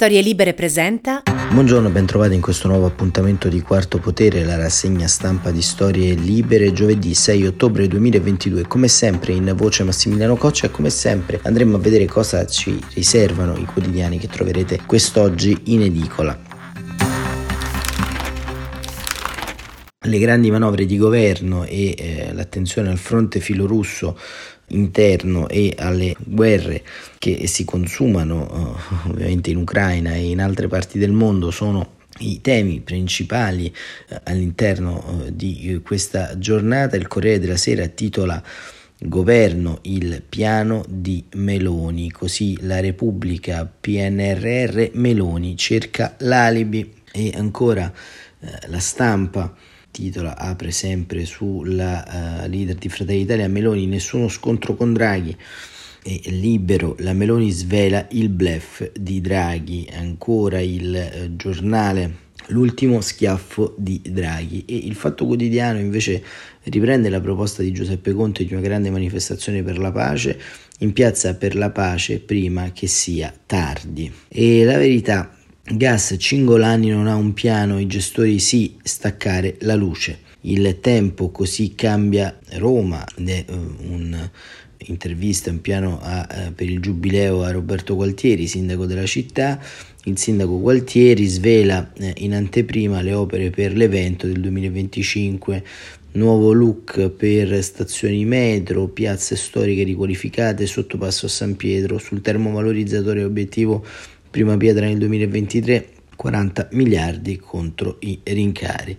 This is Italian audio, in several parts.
Storie Libere presenta. Buongiorno, bentrovati in questo nuovo appuntamento di Quarto Potere, la rassegna stampa di Storie Libere, giovedì 6 ottobre 2022. Come sempre in voce Massimiliano Coccia e come sempre andremo a vedere cosa ci riservano i quotidiani che troverete quest'oggi in edicola. Le grandi manovre di governo e eh, l'attenzione al fronte filorusso interno e alle guerre che si consumano uh, ovviamente in Ucraina e in altre parti del mondo sono i temi principali uh, all'interno uh, di questa giornata. Il Corriere della Sera titola Governo il piano di Meloni, così la Repubblica PNRR Meloni cerca l'alibi e ancora la stampa titola apre sempre sulla uh, leader di Fratelli d'Italia Meloni nessuno scontro con Draghi. E libero la Meloni svela il blef di Draghi ancora il uh, giornale l'ultimo schiaffo di Draghi. E il Fatto Quotidiano invece riprende la proposta di Giuseppe Conte di una grande manifestazione per la pace in piazza per la pace prima che sia tardi. E la verità Gas Cingolani non ha un piano, i gestori sì, staccare la luce. Il tempo così cambia Roma è uh, un'intervista, un piano a, uh, per il giubileo a Roberto Gualtieri, sindaco della città. Il sindaco Gualtieri svela uh, in anteprima le opere per l'evento del 2025, nuovo look per stazioni metro, piazze storiche riqualificate, sottopasso a San Pietro, sul termovalorizzatore obiettivo prima pietra nel 2023 40 miliardi contro i rincari.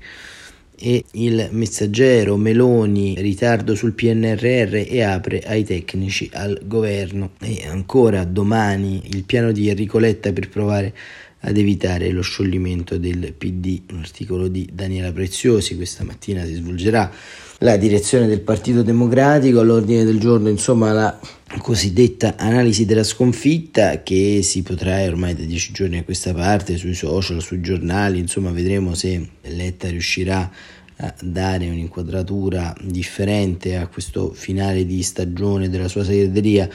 E il messaggero Meloni ritardo sul PNRR e apre ai tecnici al governo. E ancora domani il piano di Enrico Letta per provare ad evitare lo scioglimento del PD un articolo di Daniela Preziosi questa mattina si svolgerà la direzione del Partito Democratico all'ordine del giorno insomma la cosiddetta analisi della sconfitta che si potrà ormai da dieci giorni a questa parte sui social, sui giornali, insomma vedremo se Letta riuscirà a dare un'inquadratura differente a questo finale di stagione della sua segreteria.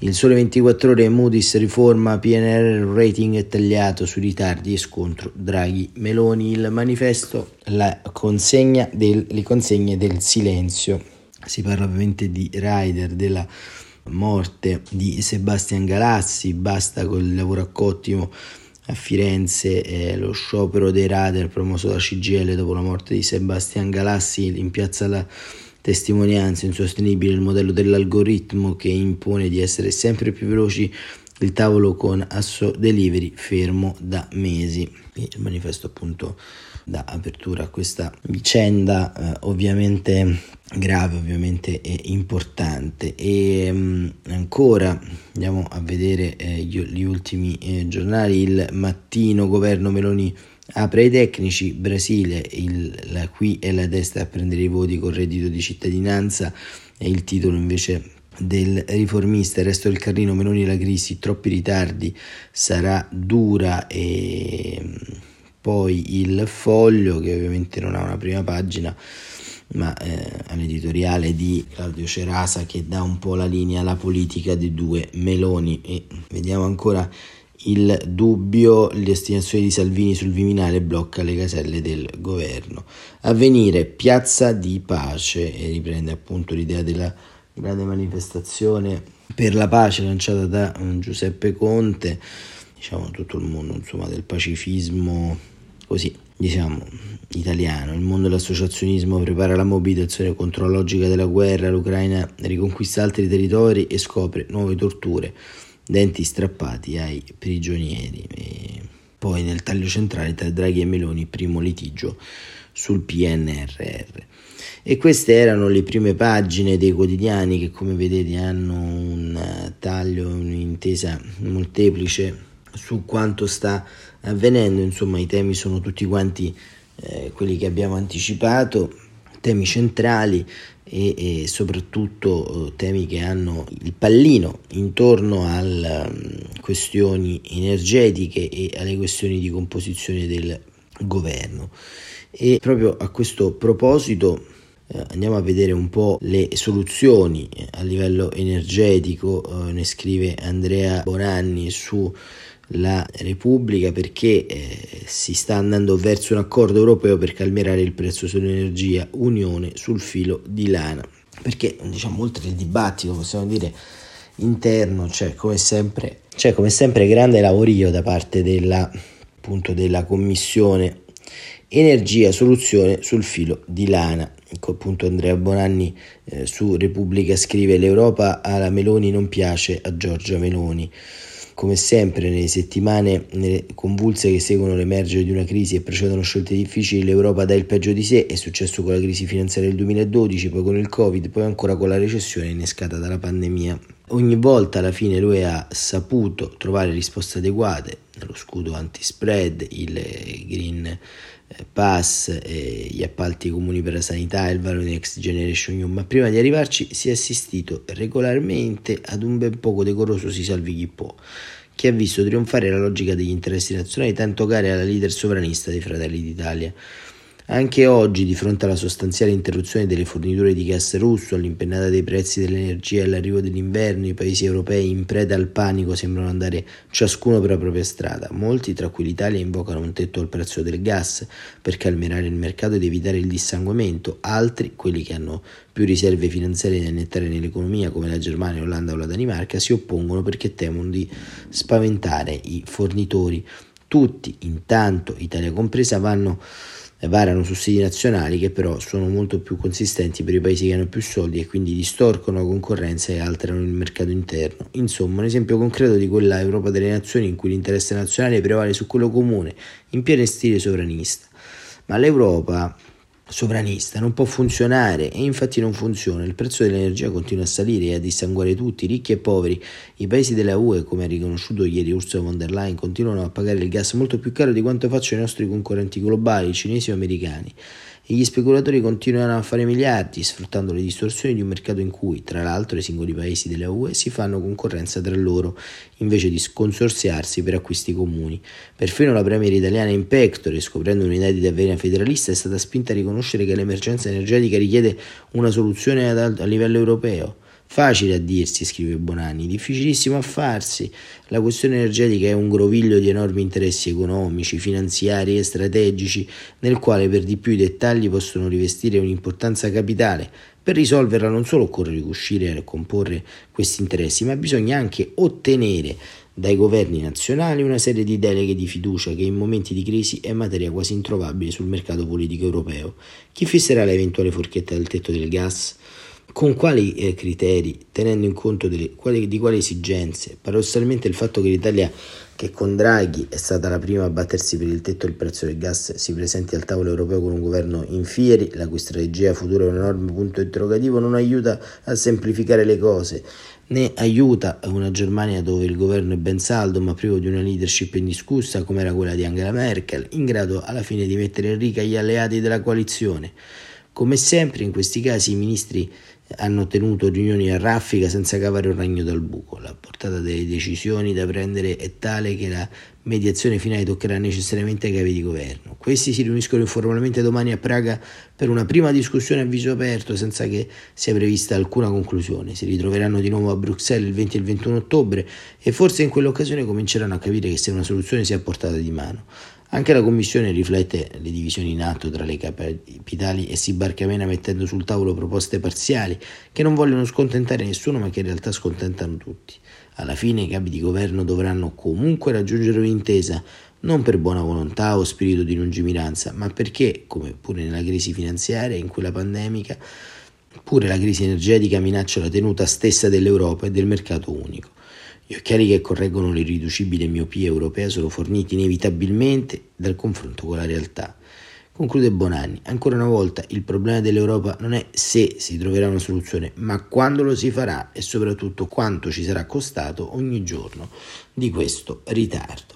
Il sole 24 ore Moody's riforma PNR rating tagliato sui ritardi e scontro Draghi Meloni. Il manifesto la consegna del, le consegne del silenzio. Si parla ovviamente di rider della morte di Sebastian Galazzi, basta con il lavoro a Cottimo a Firenze, eh, lo sciopero dei radar promosso da CGL dopo la morte di Sebastian Galassi in piazza la testimonianza insostenibile il modello dell'algoritmo che impone di essere sempre più veloci il tavolo con Asso Delivery fermo da mesi. Il manifesto appunto dà apertura a questa vicenda eh, ovviamente grave, ovviamente importante. E um, ancora andiamo a vedere eh, gli, gli, ultimi eh, giornali. Il mattino governo Meloni apre ai tecnici, Brasile, il, la qui è la destra a prendere i voti con reddito di cittadinanza e il titolo invece del riformista, il resto del carrino, Meloni e la crisi, troppi ritardi, sarà dura e poi il foglio che ovviamente non ha una prima pagina ma eh, all'editoriale di Claudio Cerasa che dà un po' la linea alla politica di due Meloni. E vediamo ancora il dubbio, le destinazioni di Salvini sul Viminale blocca le caselle del governo. Avvenire, piazza di pace e riprende appunto l'idea della grande manifestazione per la pace lanciata da um, Giuseppe Conte, diciamo tutto il mondo insomma del pacifismo così diciamo italiano. Il mondo dell'associazionismo prepara la mobilitazione contro la logica della guerra, l'Ucraina riconquista altri territori e scopre nuove torture, denti strappati ai prigionieri. E poi nel taglio centrale tra Draghi e Meloni, primo litigio sul PNRR. E queste erano le prime pagine dei quotidiani che come vedete hanno un eh, taglio, un'intesa molteplice su quanto sta avvenendo, insomma i temi sono tutti quanti eh, quelli che abbiamo anticipato, temi centrali e, e soprattutto eh, temi che hanno il pallino intorno alle um, questioni energetiche e alle questioni di composizione del governo. E proprio a questo proposito eh, andiamo a vedere un po' le soluzioni a livello energetico, eh, ne scrive Andrea Bonanni su la Repubblica perché eh, si sta andando verso un accordo europeo per calmierare il prezzo sull'energia, unione sul filo di lana. Perché diciamo oltre il dibattito possiamo dire interno c'è come sempre, c'è come sempre grande lavorio da parte della, appunto, della commissione energia soluzione sul filo di lana. Ecco appunto Andrea Bonanni eh, su Repubblica scrive l'Europa alla Meloni non piace a Giorgia Meloni. Come sempre, nelle settimane nelle convulse che seguono l'emergere di una crisi e precedono scelte difficili, l'Europa dà il peggio di sé. È successo con la crisi finanziaria del 2012, poi con il Covid, poi ancora con la recessione innescata dalla pandemia. Ogni volta alla fine lui ha saputo trovare risposte adeguate, lo scudo anti-spread, il green pass, gli appalti comuni per la sanità e il valore Next Generation EU, ma prima di arrivarci si è assistito regolarmente ad un ben poco decoroso si salvi chi può, che ha visto trionfare la logica degli interessi nazionali tanto care alla leader sovranista dei Fratelli d'Italia. Anche oggi, di fronte alla sostanziale interruzione delle forniture di gas russo, all'impennata dei prezzi dell'energia e all'arrivo dell'inverno, i paesi europei in preda al panico sembrano andare ciascuno per la propria strada. Molti, tra cui l'Italia, invocano un tetto al prezzo del gas per calmierare il mercato ed evitare il dissanguamento. Altri, quelli che hanno più riserve finanziarie da iniettare nell'economia, come la Germania, l'Olanda o la Danimarca, si oppongono perché temono di spaventare i fornitori. Tutti, intanto, Italia compresa, vanno varano sussidi nazionali che però sono molto più consistenti per i paesi che hanno più soldi e quindi distorcono la concorrenza e alterano il mercato interno. Insomma, un esempio concreto di quella Europa delle nazioni in cui l'interesse nazionale prevale su quello comune, in pieno stile sovranista. Ma l'Europa sovranista non può funzionare e infatti non funziona. Il prezzo dell'energia continua a salire e a dissanguare tutti, ricchi e poveri. I paesi della UE, come ha riconosciuto ieri Ursula von der Leyen, continuano a pagare il gas molto più caro di quanto facciano i nostri concorrenti globali, cinesi o americani e gli speculatori continuano a fare miliardi sfruttando le distorsioni di un mercato in cui, tra l'altro, i singoli paesi della UE si fanno concorrenza tra loro invece di sconsorziarsi per acquisti comuni. Perfino la premier italiana in pectore, scoprendo un'inedita vena federalista, è stata spinta a riconoscere che l'emergenza energetica richiede una soluzione a livello europeo. Facile a dirsi, scrive Bonanni, difficilissimo a farsi. La questione energetica è un groviglio di enormi interessi economici, finanziari e strategici, nel quale per di più i dettagli possono rivestire un'importanza capitale. Per risolverla non solo occorre riuscire a comporre questi interessi, ma bisogna anche ottenere dai governi nazionali una serie di deleghe di fiducia che in momenti di crisi è materia quasi introvabile sul mercato politico europeo. Chi fisserà l'eventuale forchetta del tetto del gas? Con quali eh, criteri, tenendo in conto delle, quali, di quali esigenze? Paradossalmente il fatto che l'Italia, che con Draghi è stata la prima a battersi per il tetto del prezzo del gas, si presenti al tavolo europeo con un governo in fieri, la cui strategia futura è un enorme punto interrogativo, non aiuta a semplificare le cose, né aiuta una Germania dove il governo è ben saldo ma privo di una leadership indiscussa come era quella di Angela Merkel, in grado alla fine di mettere in riga gli alleati della coalizione. Come sempre in questi casi i ministri hanno tenuto riunioni a raffica senza cavare un ragno dal buco. La portata delle decisioni da prendere è tale che la mediazione finale toccherà necessariamente ai capi di governo. Questi si riuniscono informalmente domani a Praga per una prima discussione a viso aperto senza che sia prevista alcuna conclusione. Si ritroveranno di nuovo a Bruxelles il 20 e il 21 ottobre e forse in quell'occasione cominceranno a capire che se una soluzione sia a portata di mano. Anche la Commissione riflette le divisioni in atto tra le capitali e si barcamena mettendo sul tavolo proposte parziali che non vogliono scontentare nessuno ma che in realtà scontentano tutti. Alla fine i capi di governo dovranno comunque raggiungere un'intesa, non per buona volontà o spirito di lungimiranza, ma perché, come pure nella crisi finanziaria, in quella pandemica, pure la crisi energetica minaccia la tenuta stessa dell'Europa e del mercato unico. Gli occhiali che correggono l'irriducibile miopia europea sono forniti inevitabilmente dal confronto con la realtà. Conclude Bonanni, ancora una volta il problema dell'Europa non è se si troverà una soluzione, ma quando lo si farà e soprattutto quanto ci sarà costato ogni giorno di questo ritardo.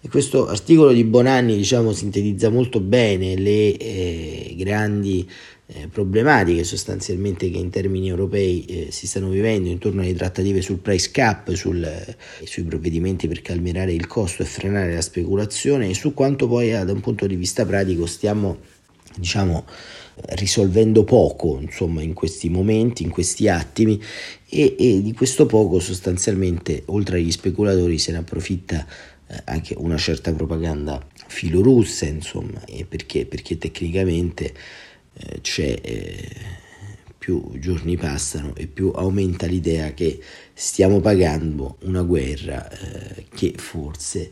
E questo articolo di Bonanni diciamo, sintetizza molto bene le eh, grandi eh, problematiche sostanzialmente che in termini europei eh, si stanno vivendo intorno alle trattative sul price cap, sul, eh, sui provvedimenti per calmierare il costo e frenare la speculazione. E su quanto poi eh, da un punto di vista pratico stiamo diciamo risolvendo poco insomma in questi momenti, in questi attimi. E, e di questo poco sostanzialmente oltre agli speculatori se ne approfitta eh, anche una certa propaganda filorussa, insomma, perché, perché tecnicamente eh, c'è eh, più giorni passano e più aumenta l'idea che stiamo pagando una guerra eh, che forse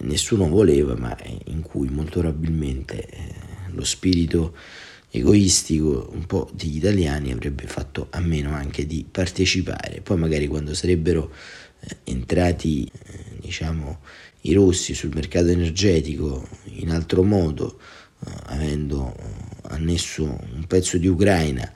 nessuno voleva, ma in cui molto probabilmente lo spirito egoistico un po' degli italiani avrebbe fatto a meno anche di partecipare. Poi magari quando sarebbero entrati diciamo i russi sul mercato energetico in altro modo, avendo annesso un pezzo di Ucraina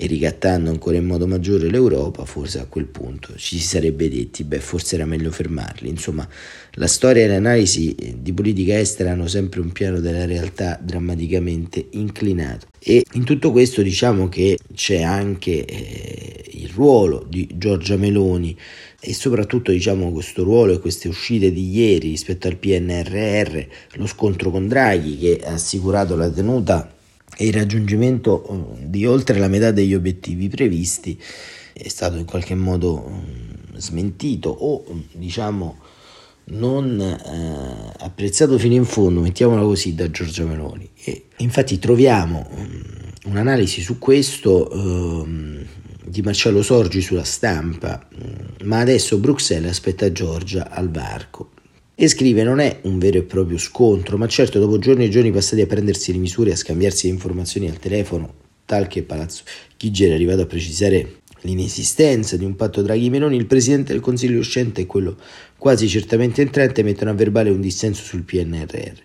e ricattando ancora in modo maggiore l'Europa, forse a quel punto ci si sarebbe detti, beh, forse era meglio fermarli. Insomma, la storia e l'analisi di politica estera hanno sempre un piano della realtà drammaticamente inclinato. E in tutto questo diciamo che c'è anche eh, il ruolo di Giorgia Meloni e soprattutto diciamo questo ruolo e queste uscite di ieri rispetto al PNRR, lo scontro con Draghi che ha assicurato la tenuta e il raggiungimento eh, di oltre la metà degli obiettivi previsti è stato in qualche modo mm, smentito o diciamo non eh, apprezzato fino in fondo, mettiamola così, da Giorgia Meloni. E infatti troviamo um, un'analisi su questo um, di Marcello Sorgi sulla stampa, um, ma adesso Bruxelles aspetta Giorgia al varco. E scrive non è un vero e proprio scontro, ma certo dopo giorni e giorni passati a prendersi le misure e a scambiarsi informazioni al telefono, tal che Palazzo Chigi era arrivato a precisare l'inesistenza di un patto Draghi-Meloni, il Presidente del Consiglio uscente e quello quasi certamente entrante mettono a verbale un dissenso sul PNRR.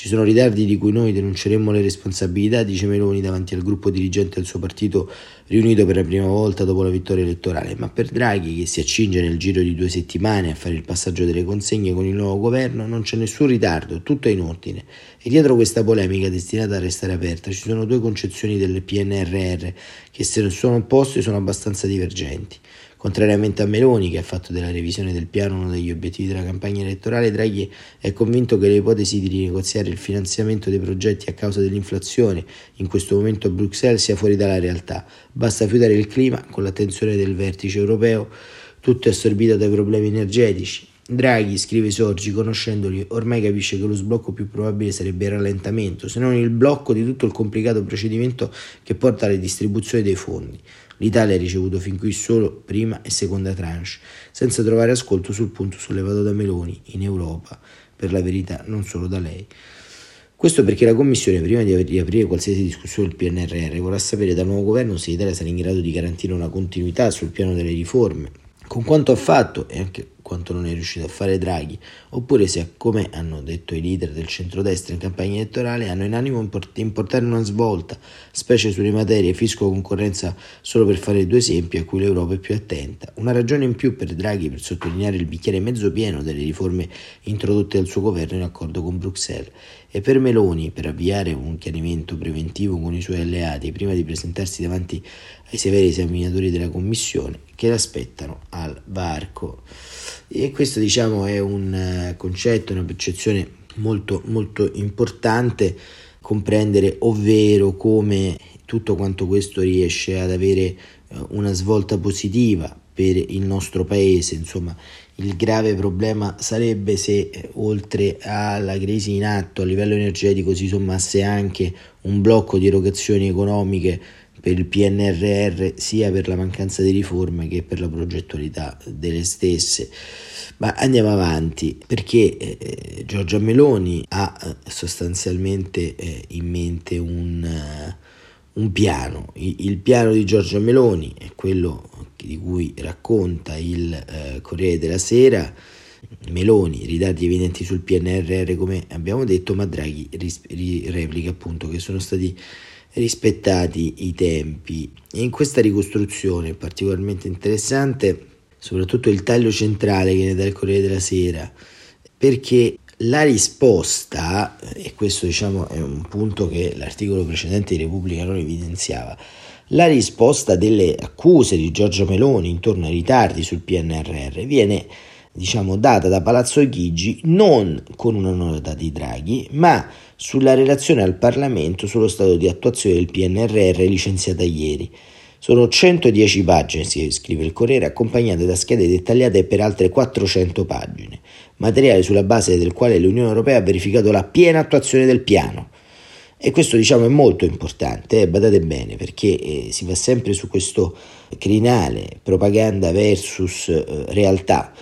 Ci sono ritardi di cui noi denunceremmo le responsabilità, dice Meloni davanti al gruppo dirigente del suo partito riunito per la prima volta dopo la vittoria elettorale, ma per Draghi che si accinge nel giro di due settimane a fare il passaggio delle consegne con il nuovo governo non c'è nessun ritardo, tutto è in ordine. E dietro questa polemica destinata a restare aperta ci sono due concezioni del PNRR che se non sono opposte sono abbastanza divergenti. Contrariamente a Meloni, che ha fatto della revisione del piano uno degli obiettivi della campagna elettorale, Draghi è convinto che le ipotesi di rinegoziare il finanziamento dei progetti a causa dell'inflazione in questo momento a Bruxelles sia fuori dalla realtà. Basta fiutare il clima con l'attenzione del vertice europeo, tutto è assorbito dai problemi energetici. Draghi, scrive Sorgi, conoscendoli, ormai capisce che lo sblocco più probabile sarebbe il rallentamento, se non il blocco di tutto il complicato procedimento che porta alla distribuzione dei fondi. L'Italia ha ricevuto fin qui solo prima e seconda tranche, senza trovare ascolto sul punto sollevato da Meloni in Europa, per la verità non solo da lei. Questo perché la Commissione, prima di aprire qualsiasi discussione del PNRR, vorrà sapere dal nuovo governo se l'Italia sarà in grado di garantire una continuità sul piano delle riforme, con quanto ha fatto e anche quanto non è riuscito a fare Draghi, oppure se, come hanno detto i leader del centrodestra in campagna elettorale, hanno in animo di importare una svolta, specie sulle materie fisco-concorrenza, solo per fare due esempi a cui l'Europa è più attenta. Una ragione in più per Draghi per sottolineare il bicchiere mezzo pieno delle riforme introdotte dal suo governo in accordo con Bruxelles e per Meloni per avviare un chiarimento preventivo con i suoi alleati prima di presentarsi davanti ai severi esaminatori della Commissione che l'aspettano al varco. E questo diciamo è un eh, concetto, una percezione molto, molto importante comprendere, ovvero come tutto quanto questo riesce ad avere eh, una svolta positiva per il nostro paese, insomma il grave problema sarebbe se eh, oltre alla crisi in atto a livello energetico si sommasse anche un blocco di erogazioni economiche per il PNRR sia per la mancanza di riforme che per la progettualità delle stesse. Ma andiamo avanti perché eh, Giorgia Meloni ha eh, sostanzialmente eh, in mente un, uh, un piano. Il, il, piano di Giorgia Meloni è quello di cui racconta il uh, Corriere della Sera. Meloni, ritardi evidenti sul PNRR come abbiamo detto, ma Draghi ris- replica appunto che sono stati rispettati i tempi. E in questa ricostruzione particolarmente interessante, soprattutto il taglio centrale che viene dal Corriere della Sera, perché la risposta, e questo diciamo è un punto che l'articolo precedente di Repubblica non evidenziava, la risposta delle accuse di Giorgio Meloni intorno ai ritardi sul PNRR viene diciamo, data da Palazzo Chigi non con una nota di Draghi, ma sulla relazione al Parlamento sullo stato di attuazione del PNRR licenziata ieri. Sono 110 pagine, si scrive il Corriere, accompagnate da schede dettagliate per altre 400 pagine, materiale sulla base del quale l'Unione Europea ha verificato la piena attuazione del piano. E questo diciamo è molto importante, eh, badate bene, perché eh, si va sempre su questo crinale propaganda versus eh, realtà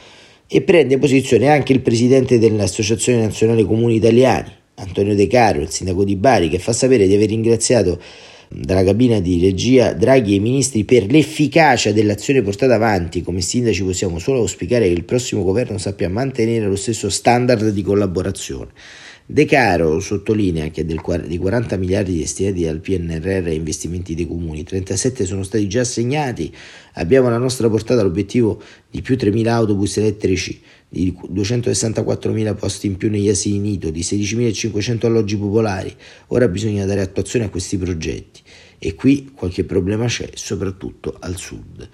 e prende posizione anche il presidente dell'Associazione Nazionale Comuni Italiani, Antonio De Caro, il sindaco di Bari, che fa sapere di aver ringraziato dalla cabina di regia Draghi e i ministri per l'efficacia dell'azione portata avanti. Come sindaci possiamo solo auspicare che il prossimo governo sappia mantenere lo stesso standard di collaborazione. De Caro sottolinea che del, di 40 miliardi destinati al PNRR e investimenti dei comuni, 37 sono stati già assegnati, abbiamo alla nostra portata l'obiettivo di più 3.000 autobus elettrici, di 264.000 posti in più negli asili nido, di 16.500 alloggi popolari. Ora bisogna dare attuazione a questi progetti. E qui qualche problema c'è, soprattutto al sud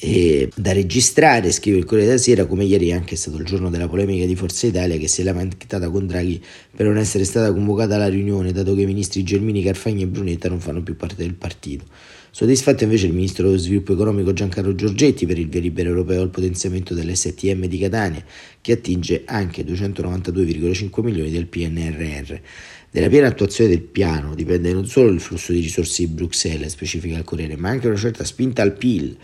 e da registrare, scrive il Corriere della Sera, come ieri anche è stato il giorno della polemica di Forza Italia che si è lamentata con Draghi per non essere stata convocata alla riunione, dato che i ministri Gelmini, Carfagni e Brunetta non fanno più parte del partito. Soddisfatto invece il ministro dello sviluppo economico Giancarlo Giorgetti per il via libera europeo al potenziamento dell'STM di Catania, che attinge anche 292,5 milioni del PNRR. Della piena attuazione del piano dipende non solo il flusso di risorse di Bruxelles, specifica il Corriere, ma anche una certa spinta al PIL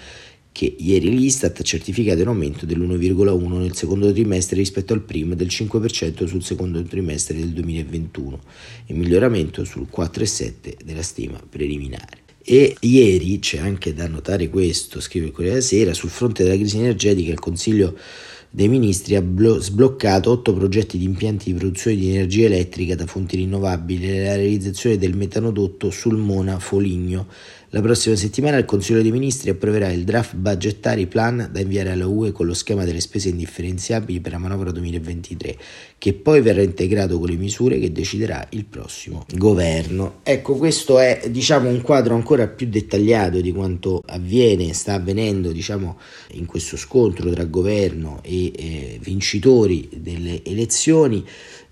che ieri l'Istat ha certificato un aumento dell'1,1 nel secondo trimestre rispetto al primo e del 5% sul secondo trimestre del 2021 e miglioramento sul 4,7 della stima preliminare. E ieri c'è anche da notare questo, scrive il Corriere della Sera, sul fronte della crisi energetica il Consiglio dei Ministri ha blo- sbloccato otto progetti di impianti di produzione di energia elettrica da fonti rinnovabili e la realizzazione del metanodotto sul Mona Foligno la prossima settimana il Consiglio dei Ministri approverà il draft budgetary plan da inviare alla UE con lo schema delle spese indifferenziabili per la manovra 2023, che poi verrà integrato con le misure che deciderà il prossimo governo. Ecco, questo è diciamo un quadro ancora più dettagliato di quanto avviene, sta avvenendo diciamo in questo scontro tra governo e eh, vincitori delle elezioni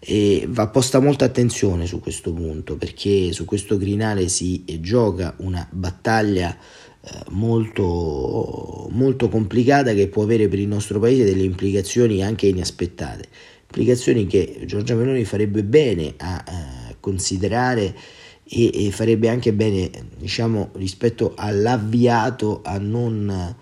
e va posta molta attenzione su questo punto perché su questo crinale si gioca una battaglia eh, molto, molto complicata che può avere per il nostro paese delle implicazioni anche inaspettate, implicazioni che Giorgia Meloni farebbe bene a eh, considerare e, farebbe anche bene diciamo rispetto all'avviato a non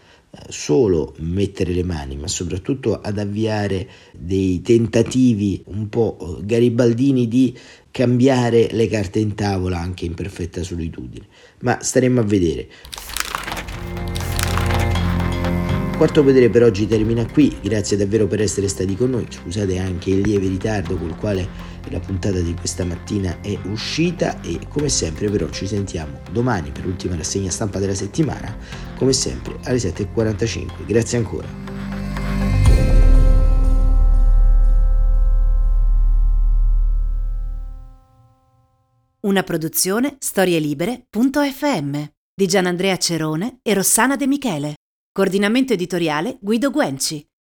solo mettere le mani, ma soprattutto ad avviare dei tentativi un po' garibaldini di cambiare le carte in tavola anche in perfetta solitudine. Ma staremo a vedere. Quarto vedere per oggi termina qui, grazie davvero per essere stati con noi, scusate anche il lieve ritardo col quale la puntata di questa mattina è uscita e come sempre però ci sentiamo domani per l'ultima rassegna stampa della settimana, come sempre alle 7.45. Grazie ancora. Una produzione storielibere.fm di Gianandrea Cerone e Rossana De Michele. Coordinamento editoriale Guido Guenci.